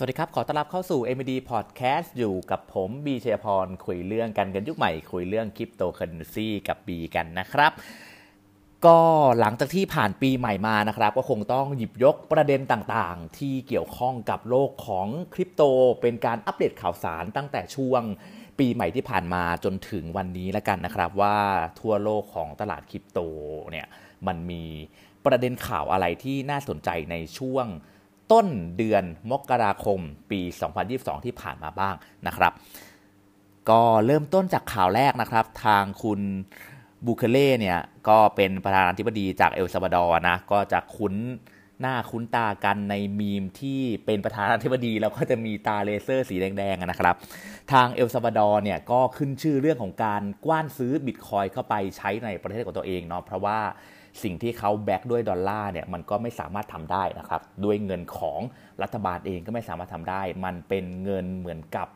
สวัสดีครับ ขอต้อนรับเข้าสู่ MD Podcast อยู่กับผมบีเชยพร คุยเรื่องกันกันยุคใหม่ คุยเรื่องคริปโตเคอเรนซีกับบีกันนะครับ ก็หลังจากที่ผ่านปีใหม่มานะครับ ก็คงต้องหยิบยกประเด็นต่างๆ ที่เกี่ยวข้องกับโลกของคริปโต เป็นการอัปเดตข่าวสารตั้งแต่ช่วงปีใหม่ที่ผ่านมาจนถึงวันนี้แล้วกันนะครับว่าทั่วโลกของตลาดคริปโตเนี่ยมันมีประเด็นข่าวอะไรที่น่าสนใจในช่วง ต้นเดือนมกราคมปี 2022 ที่ผ่านมาบ้างนะครับ ก็เริ่มต้นจากข่าวแรกนะครับ ทางคุณบูเคเล่เนี่ยก็เป็นประธานาธิบดีจากเอลซาวาดอร์นะก็จะคุ้นหน้าคุ้นตากันในมีมที่เป็นประธานาธิบดี แล้วก็จะมีตาเลเซอร์สีแดงๆนะครับ ทางเอลซาวาดอร์เนี่ยก็ขึ้นชื่อเรื่องของการกว้านซื้อบิตคอยเข้าไปใช้ในประเทศของตัวเองเนาะเพราะว่า สิ่งที่เขา back ด้วยดอลลาร์เนี่ยมันก็ไม่สามารถทำได้นะครับด้วยเงินของรัฐบาลเองก็ไม่สามารถทำได้ มันเป็นเงินเหมือนกับ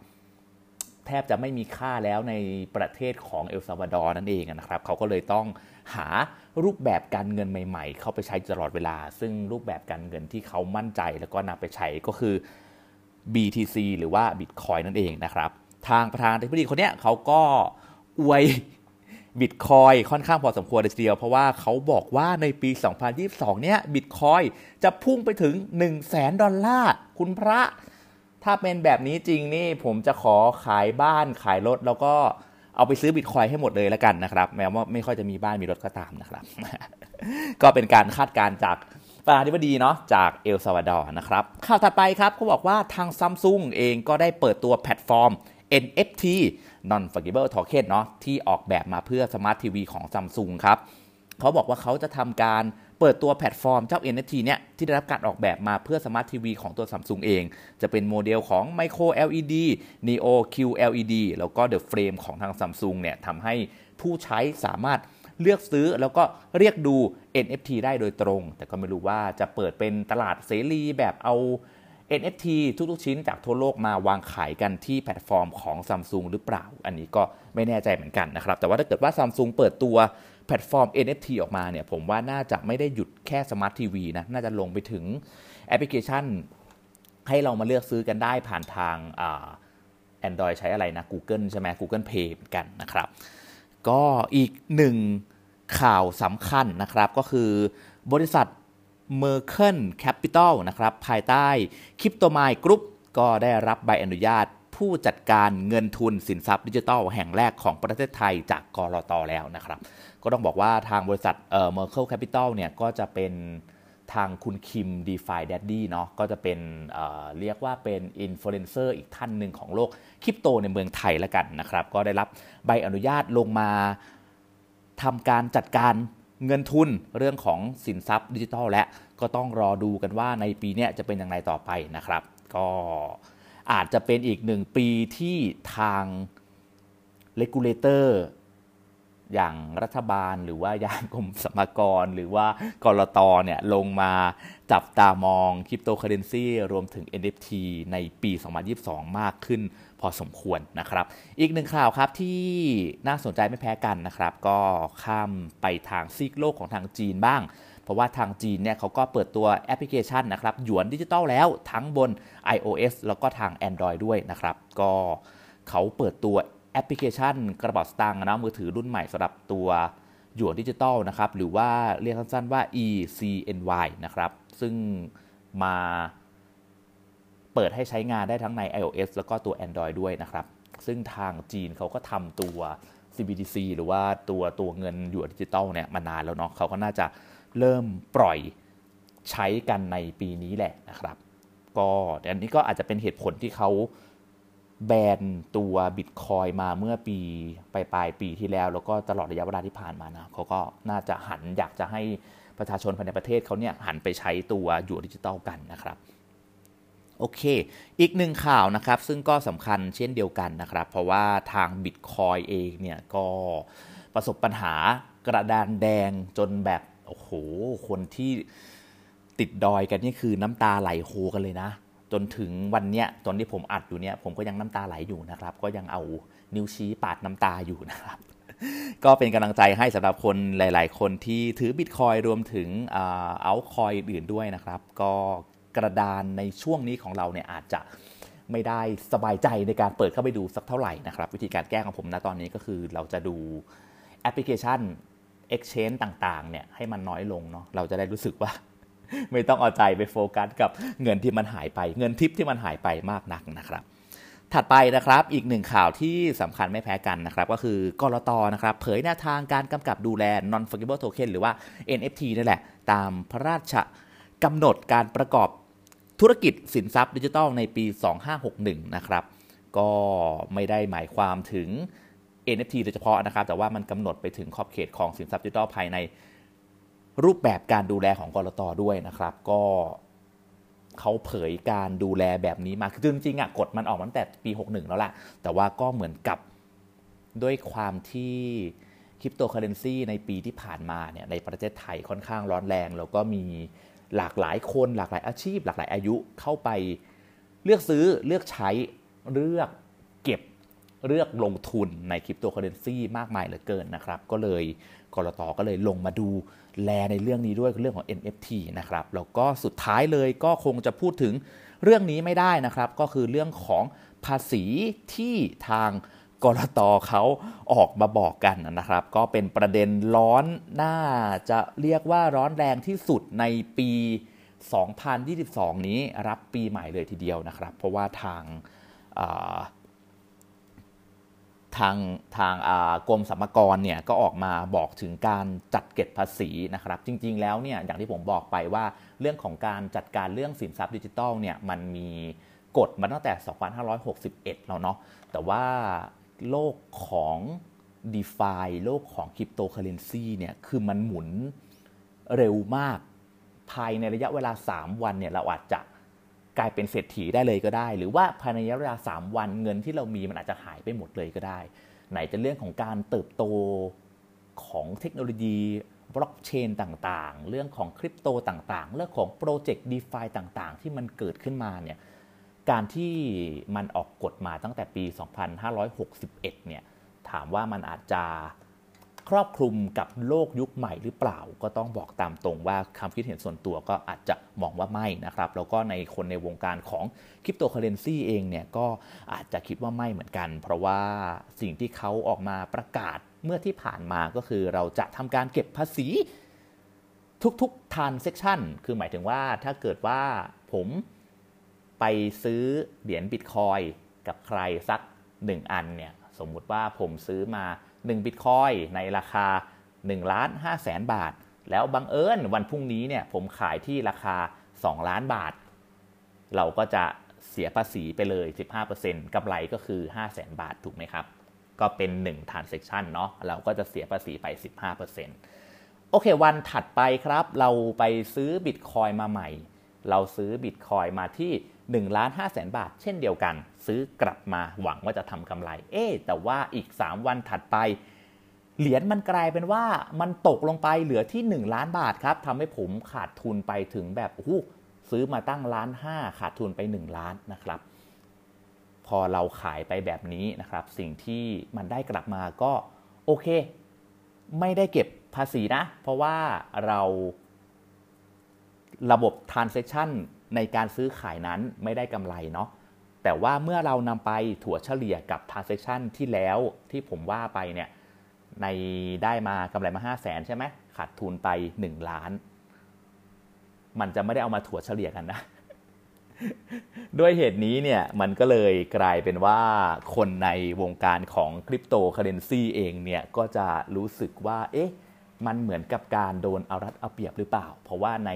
แทบจะไม่มีค่าแล้วในประเทศของเอลซาวาดอร์นั่นเองนะครับเขาก็เลยต้องหารูปแบบการเงินใหม่ ๆ เข้าไปใช้ตลอดเวลา ซึ่งรูปแบบการเงินที่เขามั่นใจแล้วก็นำไปใช้ก็คือ BTC หรือว่า Bitcoin นั่นเองนะครับ ทางประธานาธิบดีคนนี้เขาก็อวย บิตคอยน์ค่อนข้างพอสมควรเลยทีเดียว เพราะว่าเขาบอกว่าในปี 2022 เนี้ยบิตคอยน์จะพุ่งไปถึง 1 0 0 0 0แสนดอลลาร์ คุณพระ ถ้าเป็นแบบนี้จริงนี่ผมจะขอขายบ้านขายรถแล้วก็เอาไปซื้อบิตคอยน์ให้หมดเลยแล้วกันนะครับ แม้ว่าไม่ค่อยจะมีบ้านมีรถก็ตามนะครับ ก็เป็นการคาดการณ์จากประธานาธิบดีเนาะจากเอลซาวาดอร์นะครับข่าวถัดไปครับเขาบอกว่าทางซัมซุงเองก็ได้เปิดตัวแพลตฟอร์ม NFT non fungible token เนาะที่ออกแบบมาเพื่อสมาร์ททีวีของ Samsung ครับเขาบอกว่าเขาจะทำการเปิดตัวแพลตฟอร์มเจ้า NFT เนี่ยที่ได้รับการออกแบบมาเพื่อสมาร์ททีวีของตัว Samsung เอง จะเป็นโมเดลของ Micro LED Neo QLED แล้วก็ The Frame ของทาง Samsung เนี่ยทำให้ผู้ใช้สามารถเลือกซื้อแล้วก็เรียกดู NFT ได้โดยตรง แต่ก็ไม่รู้ว่าจะเปิดเป็นตลาดเสรีแบบเอา NFT ทุกๆชิ้นจากทั่วโลกมาวางขายกันที่แพลตฟอร์มของ Samsung หรือเปล่า อันนี้ก็ไม่แน่ใจเหมือนกันนะครับ แต่ว่าถ้าเกิดว่า Samsung เปิดตัวแพลตฟอร์ม NFT ออกมาเนี่ย ผมว่าน่าจะไม่ได้หยุดแค่สมาร์ททีวีนะ น่าจะลงไปถึงแอปพลิเคชัน ให้เรามาเลือกซื้อกันได้ผ่านทางเอ่อ Android ใช้อะไรนะ Google ใช่ไหม Google Pay เหมือนกันนะครับ ก็อีกหนึ่งข่าวสำคัญนะครับก็คือบริษัท Merkel Capital นะครับภายใต้ Cryptomind Group ก็ได้รับใบอนุญาตผู้จัดการเงินทุนสินทรัพย์ดิจิทัลแห่งแรกของประเทศไทยจากกลตแล้วนะครับ ก็ต้องบอกว่าทางบริษัทเอ่อ Merkel Capital เนี่ยก็จะเป็นทางคุณคิม DeFi Daddy เนาะก็จะเป็นเอ่อเรียกว่าเป็นอินฟลูเอนเซอร์อีกท่านหนึ่งของโลกคริปโตในเมืองไทยแล้วกันนะครับ ก็ได้รับใบอนุญาตลงมาทำการจัดการ เงินทุนเรื่องของสินทรัพย์ดิจิทัลและก็ต้องรอดูกันว่าในปีนี้จะเป็นอย่างไรต่อไปนะครับ ก็อาจจะเป็นอีกหนึ่งปีที่ทาง regulator อย่างรัฐบาลหรือว่าอย่างกรมสรรพากร หรือว่ากลตเนี่ยลงมาจับตามองคริปโตเคอเรนซีรวมถึง NFT ในปี 2022 มากขึ้นพอสมควรนะครับ อีกหนึ่งข่าวครับที่น่าสนใจไม่แพ้กันนะครับ ก็ข้ามไปทางซีกโลกของทางจีนบ้าง เพราะว่าทางจีนเนี่ยเขาก็เปิดตัวแอปพลิเคชันนะครับหยวนดิจิตอลแล้วทั้งบน iOS แล้วก็ทาง Android ด้วยนะครับ ก็เขาเปิดตัว แอปพลิเคชันกระเป๋าสตางค์นะมือถือรุ่นใหม่สำหรับตัวหยวนดิจิตอลนะครับหรือว่าเรียกสั้นๆว่า e-CNY นะครับซึ่งมาเปิดให้ใช้งานได้ทั้งใน iOS แล้วก็ตัว Android ด้วยนะครับ ซึ่งทางจีนเขาก็ทำตัว CBDC หรือว่าตัวตัวเงินหยวนดิจิตอลเนี่ยมานานแล้วเนาะเขาก็น่าจะเริ่มปล่อยใช้กันในปีนี้แหละนะครับ ก็อันนี้ก็อาจจะเป็นเหตุผลที่เขา แบนตัวบิตคอยมาเมื่อปีปลายปลายปีที่แล้ว แล้วก็ตลอดระยะเวลาที่ผ่านมานะเขาก็น่าจะหันอยากจะให้ประชาชนภายในประเทศเขาเนี่ยหันไปใช้ตัวหยวนดิจิตอลกันนะครับโอเค อีกหนึ่งข่าวนะครับ ซึ่งก็สำคัญเช่นเดียวกันนะครับ เพราะว่าทางบิตคอยเองเนี่ยก็ประสบปัญหากระดานแดงจนแบบ โอ้โห คนที่ติดดอยกันนี่คือน้ำตาไหลโฮกันเลยนะ จนถึงวันเนี้ยตอนที่ผมอัดอยู่เนี่ยผมก็ยังน้ำตาไหลอยู่นะครับ ก็ยังเอานิ้วชี้ปาดน้ำตาอยู่นะครับ ก็เป็นกำลังใจให้สำหรับคนหลาย ๆ คนที่ถือบิตคอยรวมถึงเอาคอยอื่นด้วยนะครับ ก็กระดานในช่วงนี้ของเราเนี่ยอาจจะไม่ได้สบายใจในการเปิดเข้าไปดูสักเท่าไหร่นะครับ วิธีการแก้ของผมนะตอนนี้ก็คือเราจะดูแอปพลิเคชัน Exchange ต่าง ๆ เนี่ยให้มันน้อยลงเนาะเราจะได้รู้สึกว่า ไม่ต้องเอาใจไปโฟกัสกับเงินที่มันหายไป เงินทิปที่มันหายไปมากนักนะครับ ถัดไปนะครับอีกหนึ่งข่าวที่สำคัญไม่แพ้กันนะครับ ก็คือกรตนะครับเผยแนวทางการกำกับดูแล non fungible token หรือว่า NFT นั่นแหละ ตามพระราชกำหนดการประกอบธุรกิจสินทรัพย์ดิจิทัลในปี 2561 นะครับ ก็ไม่ได้หมายความถึง NFT โดยเฉพาะนะครับ แต่ว่ามันกำหนดไปถึงขอบเขตของสินทรัพย์ดิจิทัลภายใน รูปแบบการดูแลของกรตด้วยนะครับ ก็เขาเผยการดูแลแบบนี้มาคือจริงๆอะกฎมันออกมาตั้งแต่ปี 61 แล้วล่ะ แต่ว่าก็เหมือนกับด้วยความที่คริปโตเคอเรนซีในปีที่ผ่านมาเนี่ยในประเทศไทยค่อนข้างร้อนแรง แล้วก็มีหลากหลายคนหลากหลายอาชีพ หลากหลายอายุเข้าไปเลือกซื้อเลือกใช้เลือกเก็บเลือกลงทุนในคริปโตเคอเรนซีมากมายเหลือเกินนะครับ ก็เลย กลตก็เลยลงมาดูแลในเรื่องนี้ด้วยเรื่องของ NFT นะครับแล้วก็สุดท้ายเลยก็คงจะพูดถึงเรื่องนี้ไม่ได้นะครับ ก็คือเรื่องของภาษีที่ทางกรตเขาออกมาบอกกันนะครับ ก็เป็นประเด็นร้อนน่าจะเรียกว่าร้อนแรงที่สุดในปี 2022 นี้รับปีใหม่เลยทีเดียวนะครับ เพราะว่าทาง ทางทางกรมสรรพากรเนี่ยก็ออกมาบอกถึงการจัดเก็บภาษีนะครับ จริง ๆ แล้วเนี่ยอย่างที่ผมบอกไปว่าเรื่องของการจัดการเรื่องสินทรัพย์ดิจิทัลเนี่ยมันมีกฎมาตั้งแต่ 2561 แล้วเนาะแต่ว่าโลกของ d e f าโลกของคริปโตเคอเรนซีเนี่ยคือมันหมุนเร็วมากภายในระยะเวลา 3 วันเนี่ยเราอาจจะ กลายเป็นเศรษฐีได้เลยก็ได้ หรือว่าภายในระยะเวลา 3 วันเงินที่เรามีมันอาจจะหายไปหมดเลยก็ได้ ไหนจะเรื่องของการเติบโตของเทคโนโลยีบล็อกเชนต่างๆ เรื่องของคริปโตต่างๆ เรื่องของโปรเจกต์ DeFi ต่างๆ ที่มันเกิดขึ้นมาเนี่ย การที่มันออกกฎมาตั้งแต่ปี 2561 เนี่ย ถามว่ามันอาจจะ ครอบคลุมกับโลกยุคใหม่หรือเปล่า ก็ต้องบอกตามตรงว่าคำคิดเห็นส่วนตัวก็อาจจะมองว่าไม่นะครับ แล้วก็ในคนในวงการของคริปโตเคอเรนซีเองเนี่ยก็อาจจะคิดว่าไม่เหมือนกัน เพราะว่าสิ่งที่เขาออกมาประกาศเมื่อที่ผ่านมาก็คือเราจะทำการเก็บภาษีทุกๆ transaction คือหมายถึงว่าถ้าเกิดว่าผมไปซื้อเหรียญบิตคอยน์กับใครสัก 1 อันเนี่ย สมมุติว่าผมซื้อมา 1บิตคอยน์ในราคา1ล้าน5แสนบาท แล้วบังเอิญวันพรุ่งนี้เนี่ยผมขายที่ราคา 2 ล้านบาท เราก็จะเสียภาษีไปเลย 15%กำไรก็คือ 5 0 0แสนบาทถูกไหมครับ ก็เป็น1 transaction เนาะเราก็จะเสียภาษีไป 15%โอเค วันถัดไปครับ เราไปซื้อบิตคอยมาใหม่ เราซื้อบิตคอยมาที่ 1ล้าน5แสนบาท เช่นเดียวกัน ซื้อกลับมาหวังว่าจะทำกำไร เอ๊แต่ว่าอีก 3 วันถัดไป เหรียญมันกลายเป็นว่ามันตกลงไปเหลือที่ 1 ล้านบาทครับทำให้ผมขาดทุนไปถึงแบบโอ้ซื้อมาตั้งล้านห้าขาดทุนไป 1 ล้านนะครับ พอเราขายไปแบบนี้นะครับ สิ่งที่มันได้กลับมาก็โอเค ไม่ได้เก็บภาษีนะ เพราะว่าเราระบบ transaction ในการซื้อขายนั้นไม่ได้กำไรเนาะแต่ว่าเมื่อเรานำไปถั่วเฉลี่ยกับ transaction ที่แล้วที่ผมว่าไปเนี่ยในได้มากำไรมา 5 0 0แสนใช่ไหมขาดทุนไป 1 ล้าน มันจะไม่ได้เอามาถั่วเฉลี่ยกันนะ ด้วยเหตุนี้เนี่ยมันก็เลยกลายเป็นว่าคนในวงการของคริปโตเคอเรนซีเองเนี่ยก็จะรู้สึกว่าเอ๊ะ มันเหมือนกับการโดนเอารัดเอาเปรียบหรือเปล่า เพราะว่าใน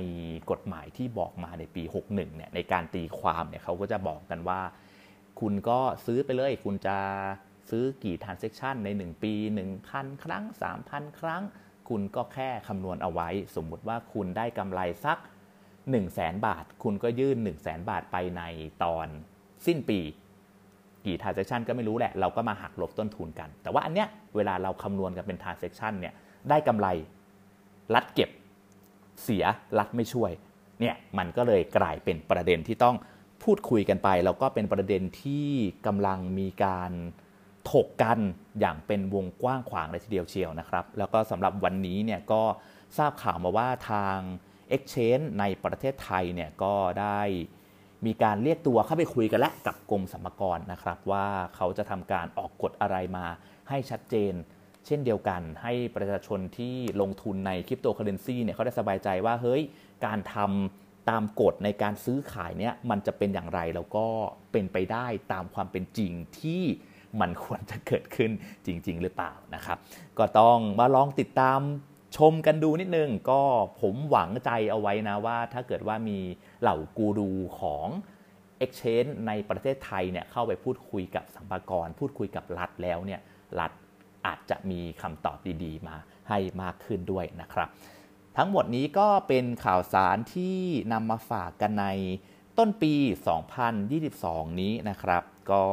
กฎหมายที่บอกมาในปี 61เนี่ยในการตีความเนี่ยเขาก็จะบอกกันว่า คุณก็ซื้อไปเลย คุณจะซื้อกี่ transaction ใน 1 ปี 1,000 ครั้ง 3,000 ครั้ง คุณก็แค่คำนวณเอาไว้ สมมุติว่าคุณได้กำไรสัก 1 0 0 0 0แบาท คุณก็ยื่น 1 0 0 0 0แบาทไปในตอนสิ้นปี กี่ transaction ก็ไม่รู้แหละ เราก็มาหักลบต้นทุนกัน แต่ว่าอันเนี้ยเวลาเราคำนวณกันเป็น transaction เนี่ย ได้กำไร รัดเก็บเสียรัดไม่ช่วยเนี่ยมันก็เลยกลายเป็นประเด็นที่ต้องพูดคุยกันไป แล้วก็เป็นประเด็นที่กำลังมีการถกกันอย่างเป็นวงกว้างขวางเลยทีเดียวเชียวนะครับ แล้วก็สำหรับวันนี้เนี่ยก็ทราบข่าวมาว่าทาง Exchange ในประเทศไทยเนี่ยก็ได้มีการเรียกตัวเข้าไปคุยกันและกับกรมสรรพากรนะครับ ว่าเขาจะทำการออกกฎอะไรมาให้ชัดเจน เช่นเดียวกันให้ประชาชนที่ลงทุนในคริปโตเคอเรนซีเนี่ยเขาได้สบายใจว่าเฮ้ยการทำตามกฎในการซื้อขายเนี่ยมันจะเป็นอย่างไรแล้วก็เป็นไปได้ตามความเป็นจริงที่มันควรจะเกิดขึ้นจริง ๆ หรือเปล่านะครับ ก็ต้องมาลองติดตามชมกันดูนิดนึง ก็ผมหวังใจเอาไว้นะว่า ถ้าเกิดว่ามีเหล่ากูรูของ Exchange ในประเทศไทยเนี่ยเข้าไปพูดคุยกับสัมภากร พูดคุยกับรัฐแล้วเนี่ยรัฐ อาจจะมีคำตอบดีๆ มาให้มากขึ้นด้วยนะครับ ทั้งหมดนี้ก็เป็นข่าวสารที่นำมาฝากกันในต้นปี 2022 นี้นะครับ ก็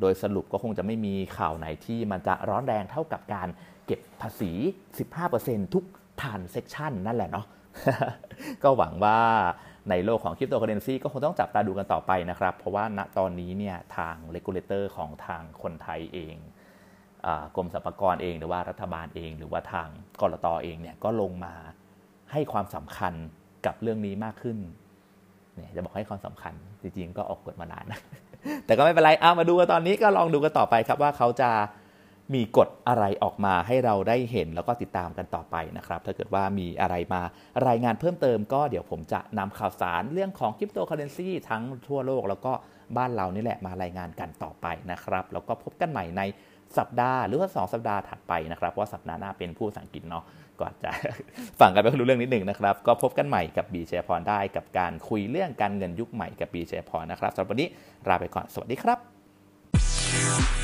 โดยสรุปก็คงจะไม่มีข่าวไหนที่มันจะร้อนแรงเท่ากับการเก็บภาษี 15%ทุก transaction นั่นแหละเนาะ ก็หวังว่าในโลกของคริปโตเคอเรนซีก็คงต้องจับตาดูกันต่อไปนะครับ เพราะว่าณตอนนี้เนี่ยทาง regulator ของทางคนไทยเอง กรมสรรพากรเอง หรือว่ารัฐบาลเอง หรือว่าทางกรตอเองเนี่ยก็ลงมาให้ความสำคัญกับเรื่องนี้มากขึ้นเนี่ยจะบอกให้ความสำคัญจริงๆก็ออกกฎมานานนะแต่ก็ไม่เป็นไรเอามาดูกันตอนนี้ก็ลองดูกันต่อไปครับว่าเขาจะมีกฎอะไรออกมาให้เราได้เห็นแล้วก็ติดตามกันต่อไปนะครับ ถ้าเกิดว่ามีอะไรมารายงานเพิ่มเติมก็เดี๋ยวผมจะนำข่าวสารเรื่องของคริปโตเคอเรนซีทั้งทั่วโลกแล้วก็บ้านเรานี่แหละมารายงานกันต่อไปนะครับ แล้วก็พบกันใหม่ใน สัปดาห์หรือว่าสองสัปดาห์ถัดไปนะครับว่าสัปดาห์หน้าเป็นผู้สังกฤษเนาะก็จะฟังกันไปรู้เรื่องนิดหนึ่งนะครับ ก็พบกันใหม่กับบีเชพรได้กับการคุยเรื่องการเงินยุคใหม่กับบีเชพรนะครับสำหรับวันนี้ลาไปก่อนสวัสดีครับ